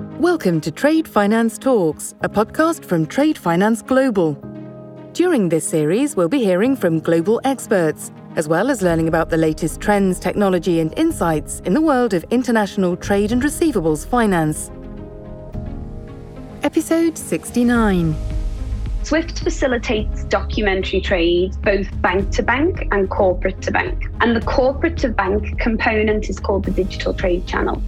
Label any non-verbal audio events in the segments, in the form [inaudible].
Welcome to Trade Finance Talks, a podcast from Trade Finance Global. During this series, we'll be hearing from global experts, as well as learning about the latest trends, technology, and insights in the world of international trade and receivables finance. Episode 69. Swift facilitates documentary trade both bank to bank and corporate to bank. And the corporate to bank component is called the digital trade channel.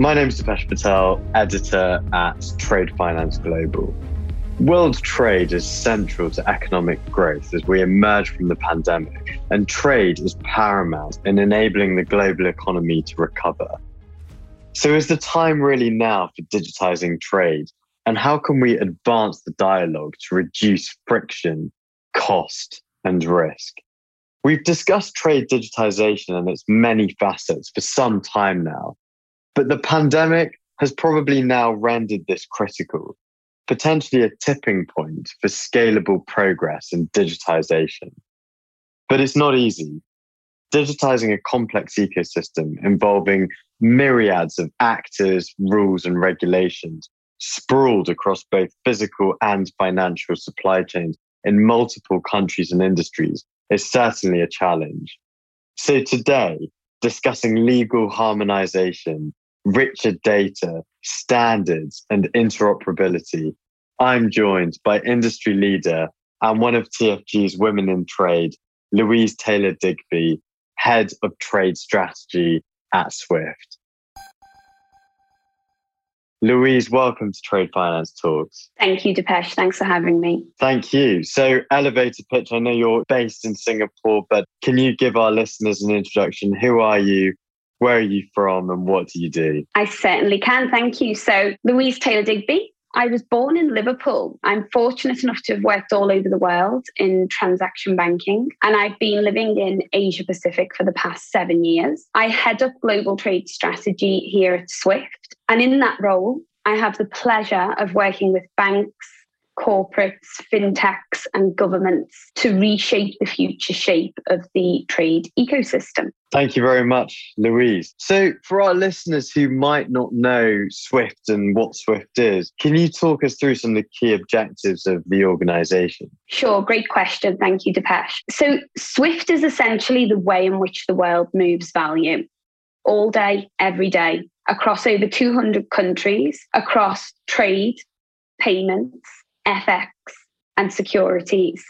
My name is Dipesh Patel, editor at Trade Finance Global. World trade is central to economic growth as we emerge from the pandemic, and trade is paramount in enabling the global economy to recover. So, is the time really now for digitizing trade? And how can we advance the dialogue to reduce friction, cost, and risk? We've discussed trade digitization and its many facets for some time now, but the pandemic has probably now rendered this critical potentially a tipping point for scalable progress in digitization. But it's not easy. Digitizing a complex ecosystem involving myriads of actors, rules, and regulations sprawled across both physical and financial supply chains in multiple countries and industries is certainly a challenge. So today, discussing legal harmonization, richer data, standards, and interoperability, I'm joined by industry leader and one of TFG's women in trade, Louise Taylor Digby, head of trade strategy at Swift. Louise, welcome to Trade Finance Talks. Thank you, Dipesh. Thanks for having me. Thank you. So, elevator pitch, I know you're based in Singapore, but can you give our listeners an introduction? Who are you? Where are you from and what do you do? I certainly can. Thank you. So, Louise Taylor Digby. I was born in Liverpool. I'm fortunate enough to have worked all over the world in transaction banking, and I've been living in Asia Pacific for the past seven years. I head up global trade strategy here at Swift, and in that role, I have the pleasure of working with banks, corporates, fintechs, and governments to reshape the future shape of the trade ecosystem. Thank you very much, Louise. So, for our listeners who might not know Swift and what Swift is, can you talk us through some of the key objectives of the organization? Sure, great question. Thank you, Dipesh. So, Swift is essentially the way in which the world moves value all day, every day, across over 200 countries, across trade, payments, FX, and securities,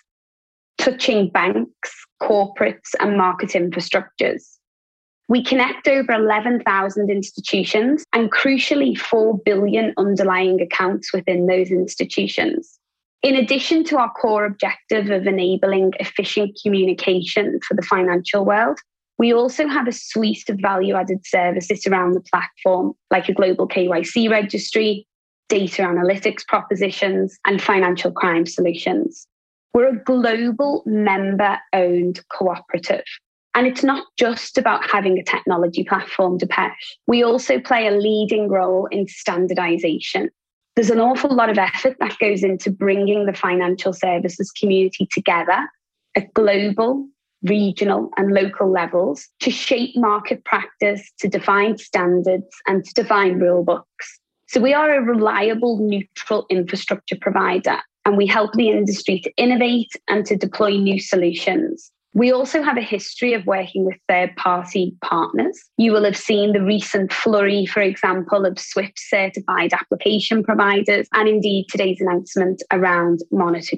touching banks, corporates, and market infrastructures. We connect over 11,000 institutions and crucially 4 billion underlying accounts within those institutions. In addition to our core objective of enabling efficient communication for the financial world, we also have a suite of value added services around the platform, like a global KYC registry, data analytics propositions, and financial crime solutions. We're a global member owned cooperative. And it's not just about having a technology platform, Dipesh. We also play a leading role in standardization. There's an awful lot of effort that goes into bringing the financial services community together at global, regional, and local levels to shape market practice, to define standards, and to define rule books. So we are a reliable, neutral infrastructure provider, and we help the industry to innovate and to deploy new solutions. We also have a history of working with third party partners. You will have seen the recent flurry, for example, of Swift certified application providers, and indeed today's announcement around Monitor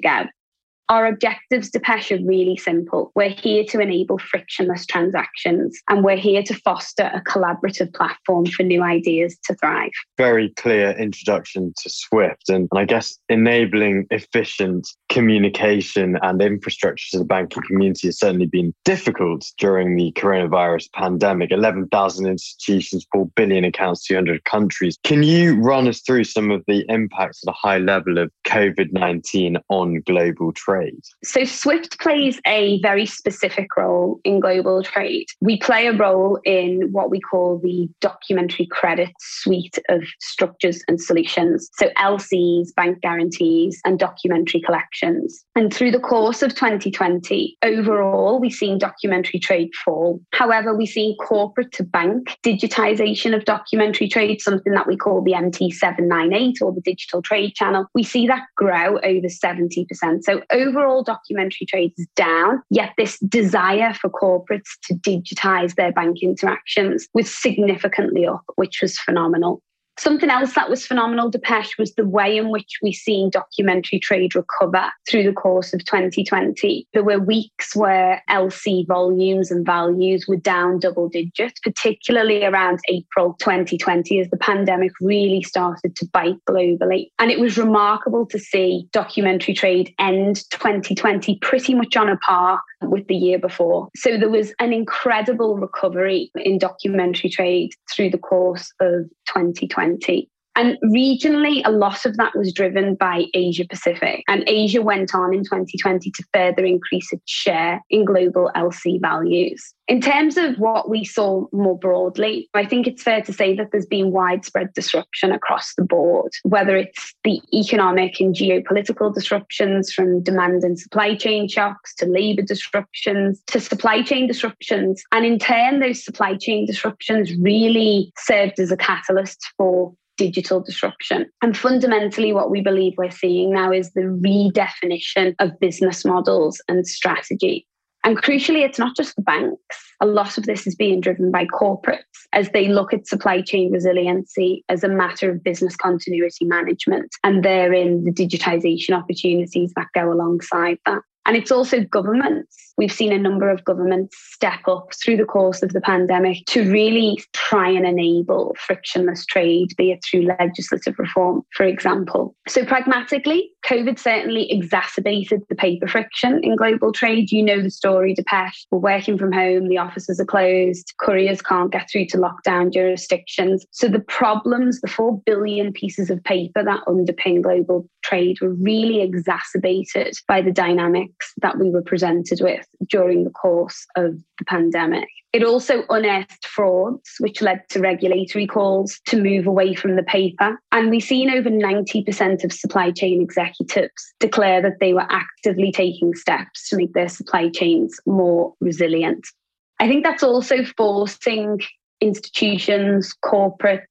our objectives, Dipesh, are really simple. We're here to enable frictionless transactions and we're here to foster a collaborative platform for new ideas to thrive. Very clear introduction to Swift and, and I guess enabling efficient communication and infrastructure to the banking community has certainly been difficult during the coronavirus pandemic. 11,000 institutions, 4 billion accounts, 200 countries. Can you run us through some of the impacts at a high level of COVID 19 on global trade? Trade? So, SWIFT plays a very specific role in global trade. We play a role in what we call the documentary credit suite of structures and solutions. So, LCs, bank guarantees, and documentary collections. And through the course of 2020, overall, we've seen documentary trade fall. However, we've seen corporate to bank digitization of documentary trade, something that we call the MT798 or the digital trade channel. We see that grow over 70%. So overall documentary trade is down, yet this desire for corporates to digitize their bank interactions was significantly up, which was phenomenal. Something else that was phenomenal, Dipesh, was the way in which we've seen documentary trade recover through the course of 2020. There were weeks where LC volumes and values were down double digits, particularly around April 2020 as the pandemic really started to bite globally. And it was remarkable to see documentary trade end 2020 pretty much on a par with the year before. So there was an incredible recovery in documentary trade through the course of 2020. And regionally, a lot of that was driven by Asia Pacific. And Asia went on in 2020 to further increase its share in global LC values. In terms of what we saw more broadly, I think it's fair to say that there's been widespread disruption across the board, whether it's the economic and geopolitical disruptions from demand and supply chain shocks to labor disruptions to supply chain disruptions. And in turn, those supply chain disruptions really served as a catalyst for digital disruption. And fundamentally, what we believe we're seeing now is the redefinition of business models and strategy. And crucially, it's not just the banks. A lot of this is being driven by corporates as they look at supply chain resiliency as a matter of business continuity management and therein the digitization opportunities that go alongside that. And it's also governments. We've seen a number of governments step up through the course of the pandemic to really try and enable frictionless trade, be it through legislative reform, for example. So, pragmatically, COVID certainly exacerbated the paper friction in global trade. You know the story, Dipesh. We're working from home, the offices are closed, couriers can't get through to lockdown jurisdictions. So, the problems, the 4 billion pieces of paper that underpin global trade were really exacerbated by the dynamics that we were presented with during the course of the pandemic. It also unearthed frauds, which led to regulatory calls to move away from the paper. And we've seen over 90% of supply chain executives declare that they were actively taking steps to make their supply chains more resilient. I think that's also forcing institutions, corporates,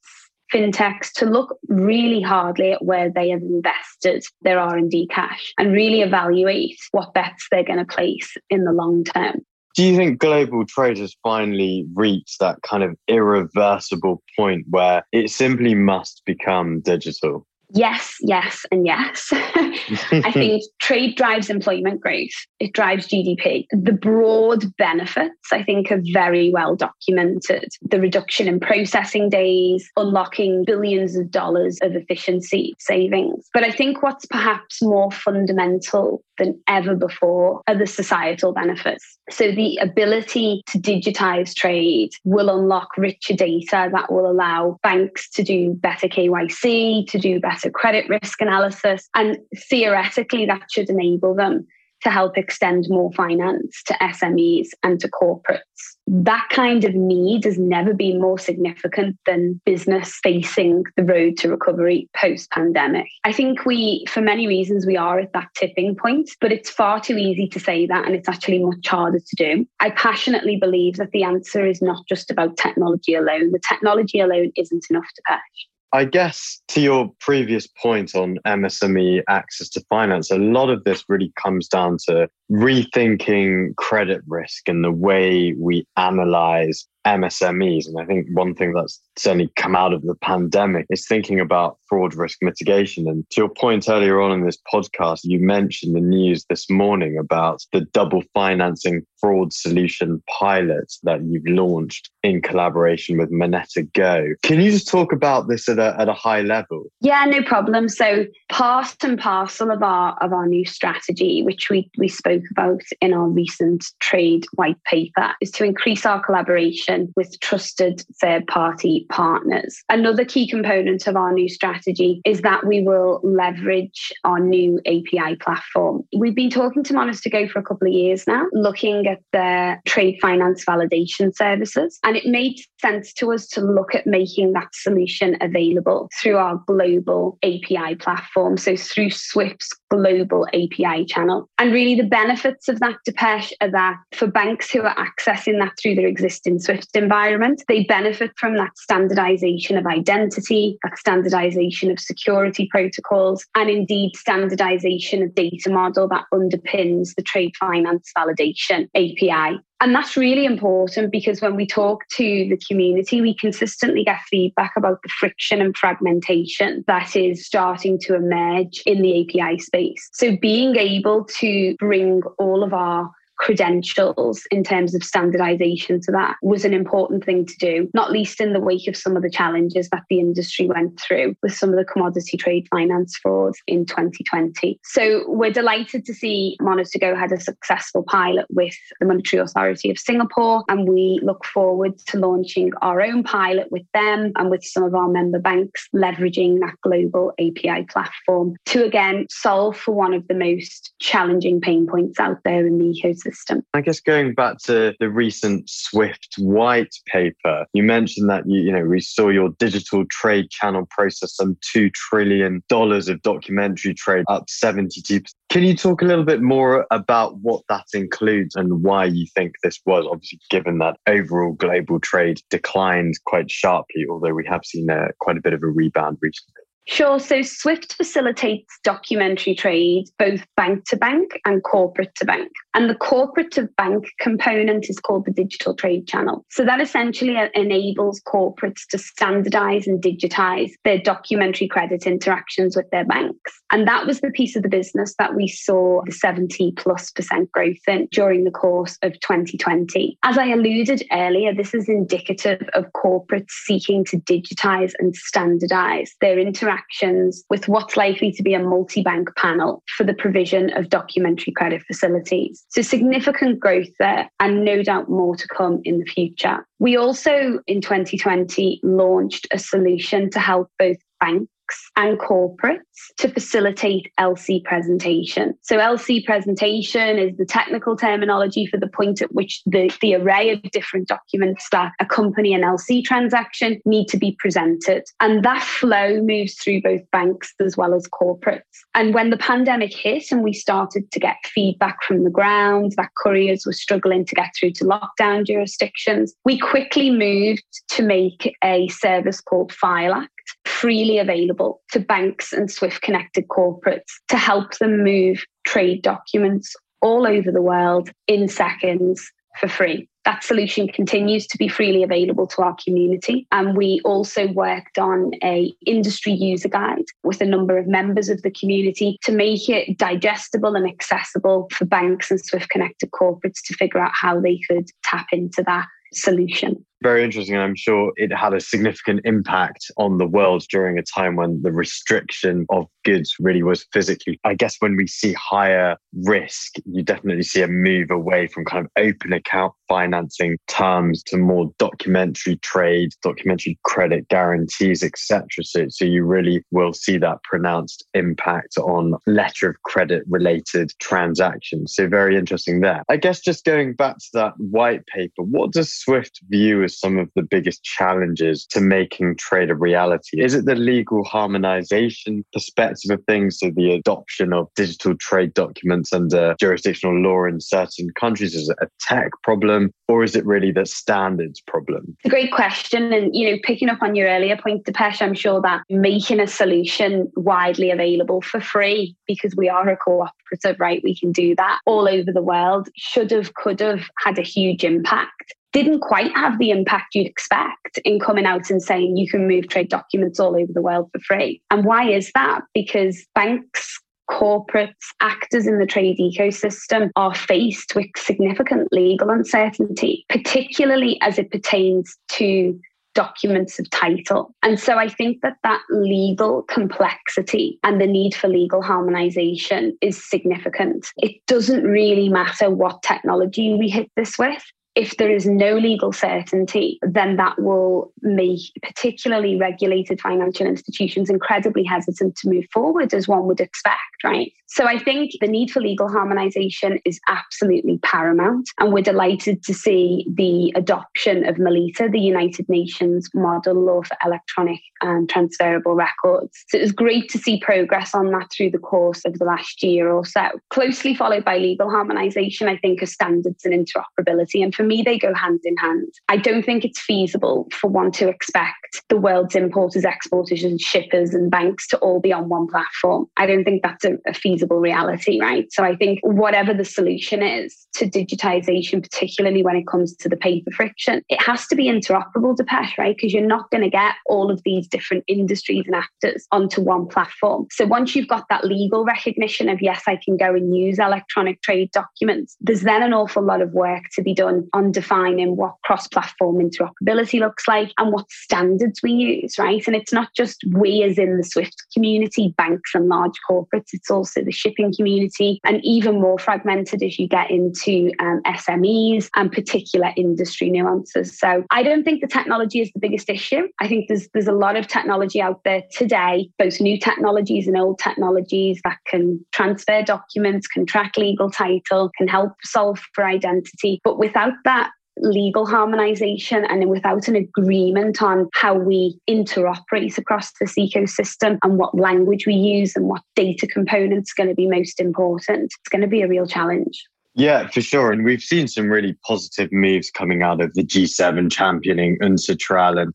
fintechs to look really hardly at where they have invested their R&D cash and really evaluate what bets they're going to place in the long term. Do you think global trade has finally reached that kind of irreversible point where it simply must become digital? Yes, yes, and yes. [laughs] I think [laughs] trade drives employment growth, it drives GDP. The broad benefits, I think, are very well documented. The reduction in processing days, unlocking billions of dollars of efficiency savings. But I think what's perhaps more fundamental than ever before are the societal benefits. So, the ability to digitize trade will unlock richer data that will allow banks to do better KYC, to do better credit risk analysis. And theoretically, that should enable them to help extend more finance to SMEs and to corporates. That kind of need has never been more significant than business facing the road to recovery post pandemic. I think we, for many reasons, we are at that tipping point, but it's far too easy to say that and it's actually much harder to do. I passionately believe that the answer is not just about technology alone. The technology alone isn't enough to patch. I guess to your previous point on MSME access to finance, a lot of this really comes down to rethinking credit risk and the way we analyze MSMEs. And I think one thing that's certainly come out of the pandemic is thinking about fraud risk mitigation. And to your point earlier on in this podcast, you mentioned the news this morning about the double financing fraud solution pilot that you've launched in collaboration with Moneta Go. Can you just talk about this at a, at a high level? Yeah, no problem. So part and parcel of our of our new strategy, which we, we spoke about in our recent trade white paper, is to increase our collaboration with trusted third party partners. Another key component of our new strategy is that we will leverage our new API platform. We've been talking to MonetaGo for a couple of years now, looking at their trade finance validation services. And it made sense to us to look at making that solution available through our global API platform. So through Swift's global API channel. And really the benefits of that, Dipesh, are that for banks who are accessing that through their existing Swift environment, they benefit from that standardization of identity, that standardization of security protocols, and indeed standardization of data model that underpins the trade finance validation API. And that's really important because when we talk to the community, we consistently get feedback about the friction and fragmentation that is starting to emerge in the API space. So being able to bring all of our credentials in terms of standardization So that was an important thing to do, not least in the wake of some of the challenges that the industry went through with some of the commodity trade finance frauds in 2020. So we're delighted to see MonetaGo had a successful pilot with the Monetary Authority of Singapore, and we look forward to launching our own pilot with them and with some of our member banks, leveraging that global API platform to again solve for one of the most challenging pain points out there in the ecosystem system. I guess going back to the recent Swift white paper, you mentioned that you, you know we saw your digital trade channel process some two trillion dollars of documentary trade, up 72. Can you talk a little bit more about what that includes and why you think this was? Obviously, given that overall global trade declined quite sharply, although we have seen a, quite a bit of a rebound recently. Sure. So Swift facilitates documentary trade both bank to bank and corporate to bank. And the corporate to bank component is called the digital trade channel. So that essentially enables corporates to standardize and digitize their documentary credit interactions with their banks. And that was the piece of the business that we saw the 70 plus percent growth in during the course of 2020. As I alluded earlier, this is indicative of corporates seeking to digitize and standardize their interactions with what's likely to be a multi bank panel for the provision of documentary credit facilities. So, significant growth there, and no doubt more to come in the future. We also, in 2020, launched a solution to help both banks and corporates to facilitate LC presentation. So, LC presentation is the technical terminology for the point at which the, the array of different documents that accompany an LC transaction need to be presented. And that flow moves through both banks as well as corporates. And when the pandemic hit and we started to get feedback from the ground that couriers were struggling to get through to lockdown jurisdictions, we quickly moved to make a service called FileAct freely available to banks and Swift connected corporates to help them move trade documents all over the world in seconds for free. That solution continues to be freely available to our community. And we also worked on a industry user guide with a number of members of the community to make it digestible and accessible for banks and Swift connected corporates to figure out how they could tap into that solution very interesting. And I'm sure it had a significant impact on the world during a time when the restriction of goods really was physically. I guess when we see higher risk, you definitely see a move away from kind of open account financing terms to more documentary trade, documentary credit guarantees, etc. So, so you really will see that pronounced impact on letter of credit related transactions. So very interesting there. I guess just going back to that white paper, what does Swift view as some of the biggest challenges to making trade a reality? Is it the legal harmonization perspective of things, so the adoption of digital trade documents under jurisdictional law in certain countries? Is it a tech problem, or is it really the standards problem? It's a great question. And, you know, picking up on your earlier point, Dipesh, I'm sure that making a solution widely available for free, because we are a cooperative, right? We can do that all over the world, should have, could have had a huge impact didn't quite have the impact you'd expect in coming out and saying you can move trade documents all over the world for free. And why is that? Because banks, corporates, actors in the trade ecosystem are faced with significant legal uncertainty, particularly as it pertains to documents of title. And so I think that that legal complexity and the need for legal harmonization is significant. It doesn't really matter what technology we hit this with if there is no legal certainty, then that will make particularly regulated financial institutions incredibly hesitant to move forward, as one would expect, right? So I think the need for legal harmonisation is absolutely paramount. And we're delighted to see the adoption of MLETR, the United Nations model law for electronic and transferable records. So it was great to see progress on that through the course of the last year or so. Closely followed by legal harmonisation, I think, of standards and interoperability. And for me, they go hand in hand. I don't think it's feasible for one to expect the world's importers, exporters, and shippers and banks to all be on one platform. I don't think that's a, a feasible reality, right? So I think whatever the solution is to digitization, particularly when it comes to the paper friction, it has to be interoperable, Dipesh, right? Because you're not going to get all of these different industries and actors onto one platform. So once you've got that legal recognition of, yes, I can go and use electronic trade documents, there's then an awful lot of work to be done on defining what cross platform interoperability looks like and what standards we use, right? And it's not just we as in the SWIFT community, banks and large corporates, it's also the shipping community, and even more fragmented as you get into um, SMEs and particular industry nuances. So I don't think the technology is the biggest issue. I think there's there's a lot of technology out there today, both new technologies and old technologies that can transfer documents, can track legal title, can help solve for identity. But without that legal harmonization and without an agreement on how we interoperate across this ecosystem and what language we use and what data components are going to be most important, it's going to be a real challenge. Yeah, for sure. And we've seen some really positive moves coming out of the G7 championing and,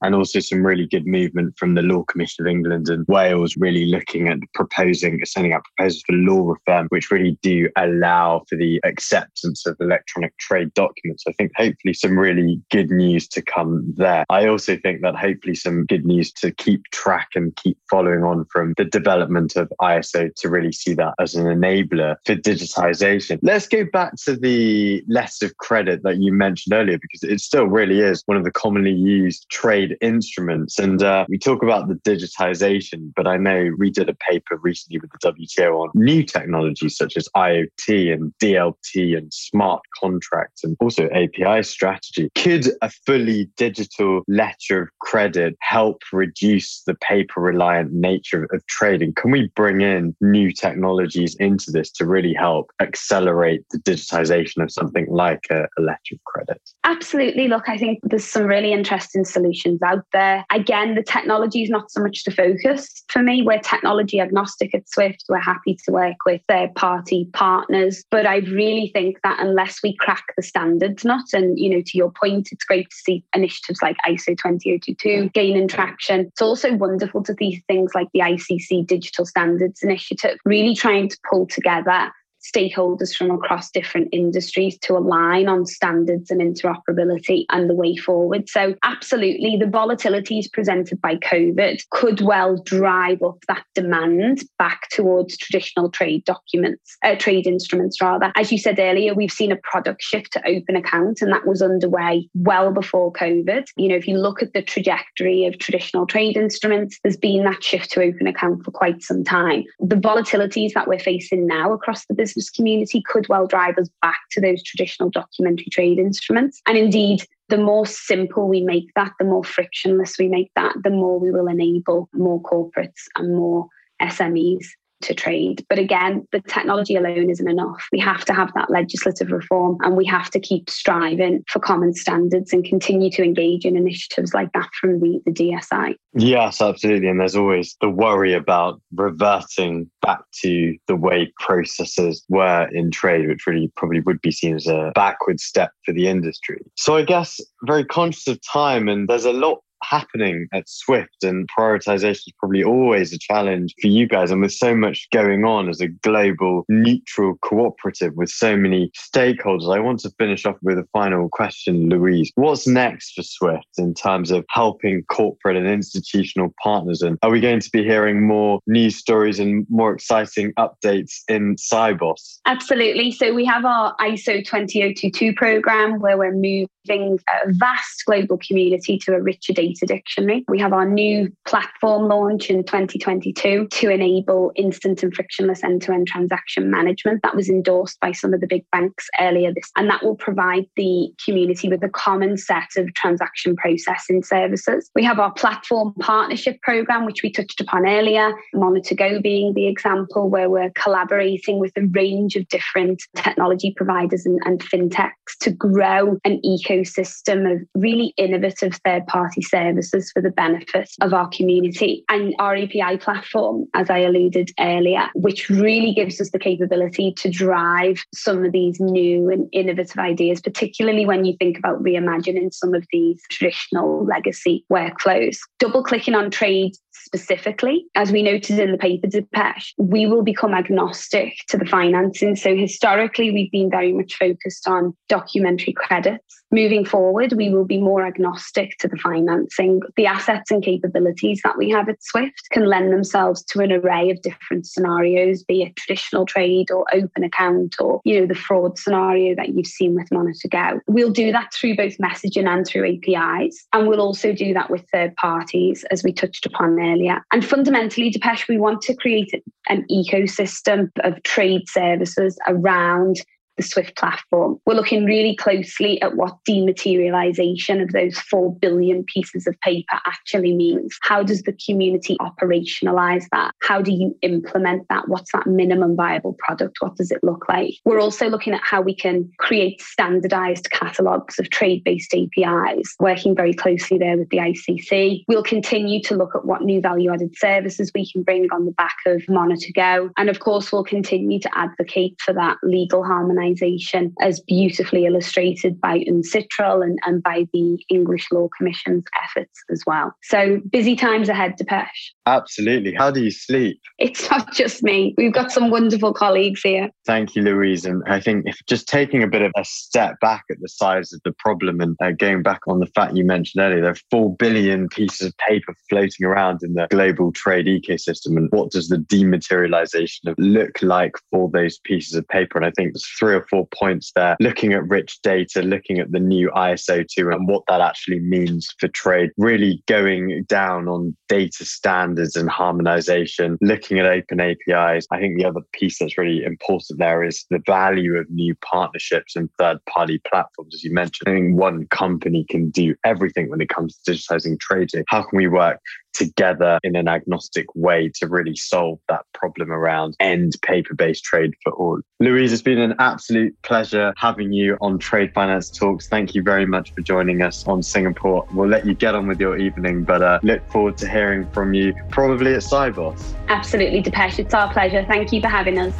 and also some really good movement from the Law Commission of England and Wales, really looking at proposing, sending out proposals for law reform, which really do allow for the acceptance of electronic trade documents. I think hopefully some really good news to come there. I also think that hopefully some good news to keep track and keep following on from the development of ISO to really see that as an enabler for digitization. Let's go back back to the letter of credit that you mentioned earlier, because it still really is one of the commonly used trade instruments. And uh, we talk about the digitization, but I know we did a paper recently with the WTO on new technologies such as IoT and DLT and smart contracts and also API strategy. Could a fully digital letter of credit help reduce the paper reliant nature of trading? Can we bring in new technologies into this to really help accelerate the digitization of something like a, a letter of credit? Absolutely. Look, I think there's some really interesting solutions out there. Again, the technology is not so much the focus for me. We're technology agnostic at Swift. We're happy to work with third party partners. But I really think that unless we crack the standards nut, and you know, to your point, it's great to see initiatives like ISO 20022 gaining traction. It's also wonderful to see things like the ICC Digital Standards Initiative really trying to pull together stakeholders from across different industries to align on standards and interoperability and the way forward. So, absolutely, the volatilities presented by COVID could well drive up that demand back towards traditional trade documents, uh, trade instruments, rather. As you said earlier, we've seen a product shift to open account, and that was underway well before COVID. You know, if you look at the trajectory of traditional trade instruments, there's been that shift to open account for quite some time. The volatilities that we're facing now across the business business community could well drive us back to those traditional documentary trade instruments. And indeed, the more simple we make that, the more frictionless we make that, the more we will enable more corporates and more SMEs to trade. But again, the technology alone isn't enough. We have to have that legislative reform and we have to keep striving for common standards and continue to engage in initiatives like that from the, the DSI. Yes, absolutely. And there's always the worry about reverting back to the way processes were in trade, which really probably would be seen as a backward step for the industry. So I guess very conscious of time and there's a lot happening at Swift, and prioritization is probably always a challenge for you guys. And with so much going on as a global, neutral cooperative with so many stakeholders, I want to finish off with a final question, Louise. What's next for Swift in terms of helping corporate and institutional partners? And are we going to be hearing more news stories and more exciting updates in Sibos? Absolutely. So we have our ISO 20022 program where we're moving a vast global community to a richer data dictionary. We have our new platform launch in 2022 to enable instant and frictionless end to end transaction management. That was endorsed by some of the big banks earlier this, and that will provide the community with a common set of transaction processing services. We have our platform partnership program, which we touched upon earlier, MonetaGo being the example where we're collaborating with a range of different technology providers and, and fintechs to grow an ecosystem of really innovative third party services for the benefit of our community. And our API platform, as I alluded earlier, which really gives us the capability to drive some of these new and innovative ideas, particularly when you think about reimagining some of these traditional legacy workflows. Double clicking on trade specifically, as we noted in the paper Dipesh, we will become agnostic to the financing. So historically, we've been very much focused on documentary credits. Moving forward, we will be more agnostic to the financing. The assets and capabilities that we have at Swift can lend themselves to an array of different scenarios, be it traditional trade or open account or, you know, the fraud scenario that you've seen with MonetaGo. We'll do that through both messaging and through APIs. And we'll also do that with third parties, as we touched upon earlier. And fundamentally, Dipesh, we want to create an ecosystem of trade services around the Swift platform. We're looking really closely at what dematerialization of those 4 billion pieces of paper actually means. How does the community operationalize that? How do you implement that? What's that minimum viable product? What does it look like? We're also looking at how we can create standardized catalogs of trade based APIs, working very closely there with the ICC. We'll continue to look at what new value added services we can bring on the back of MonetaGo. And of course, we'll continue to advocate for that legal harmonization organisation, as beautifully illustrated by UNCITRAL and, and by the English Law Commission's efforts as well. So busy times ahead, Dipesh. Absolutely. How do you sleep? It's [laughs] not just me. We've got some wonderful colleagues here. Thank you, Louise. And I think if just taking a bit of a step back at the size of the problem and uh, going back on the fact you mentioned earlier, there are 4 billion pieces of paper floating around in the global trade ecosystem. And what does the dematerialization look like for those pieces of paper? And I think there's three or four points there, looking at rich data, looking at the new ISO 2 and what that actually means for trade, really going down on data standards and harmonization, looking at open APIs. I think the other piece that's really important there is the value of new partnerships and third party platforms, as you mentioned. I think one company can do everything when it comes to digitizing trading. How can we work together in an agnostic way to really solve that problem around end paper based trade for all. Louise, it's been an absolute pleasure having you on Trade Finance Talks. Thank you very much for joining us on Singapore. We'll let you get on with your evening, but uh, look forward to hearing from you probably at Sibos. Absolutely, Dipesh. It's our pleasure. Thank you for having us.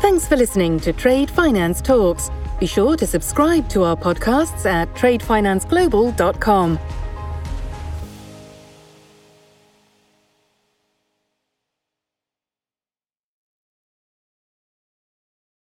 Thanks for listening to Trade Finance Talks. Be sure to subscribe to our podcasts at tradefinanceglobal.com.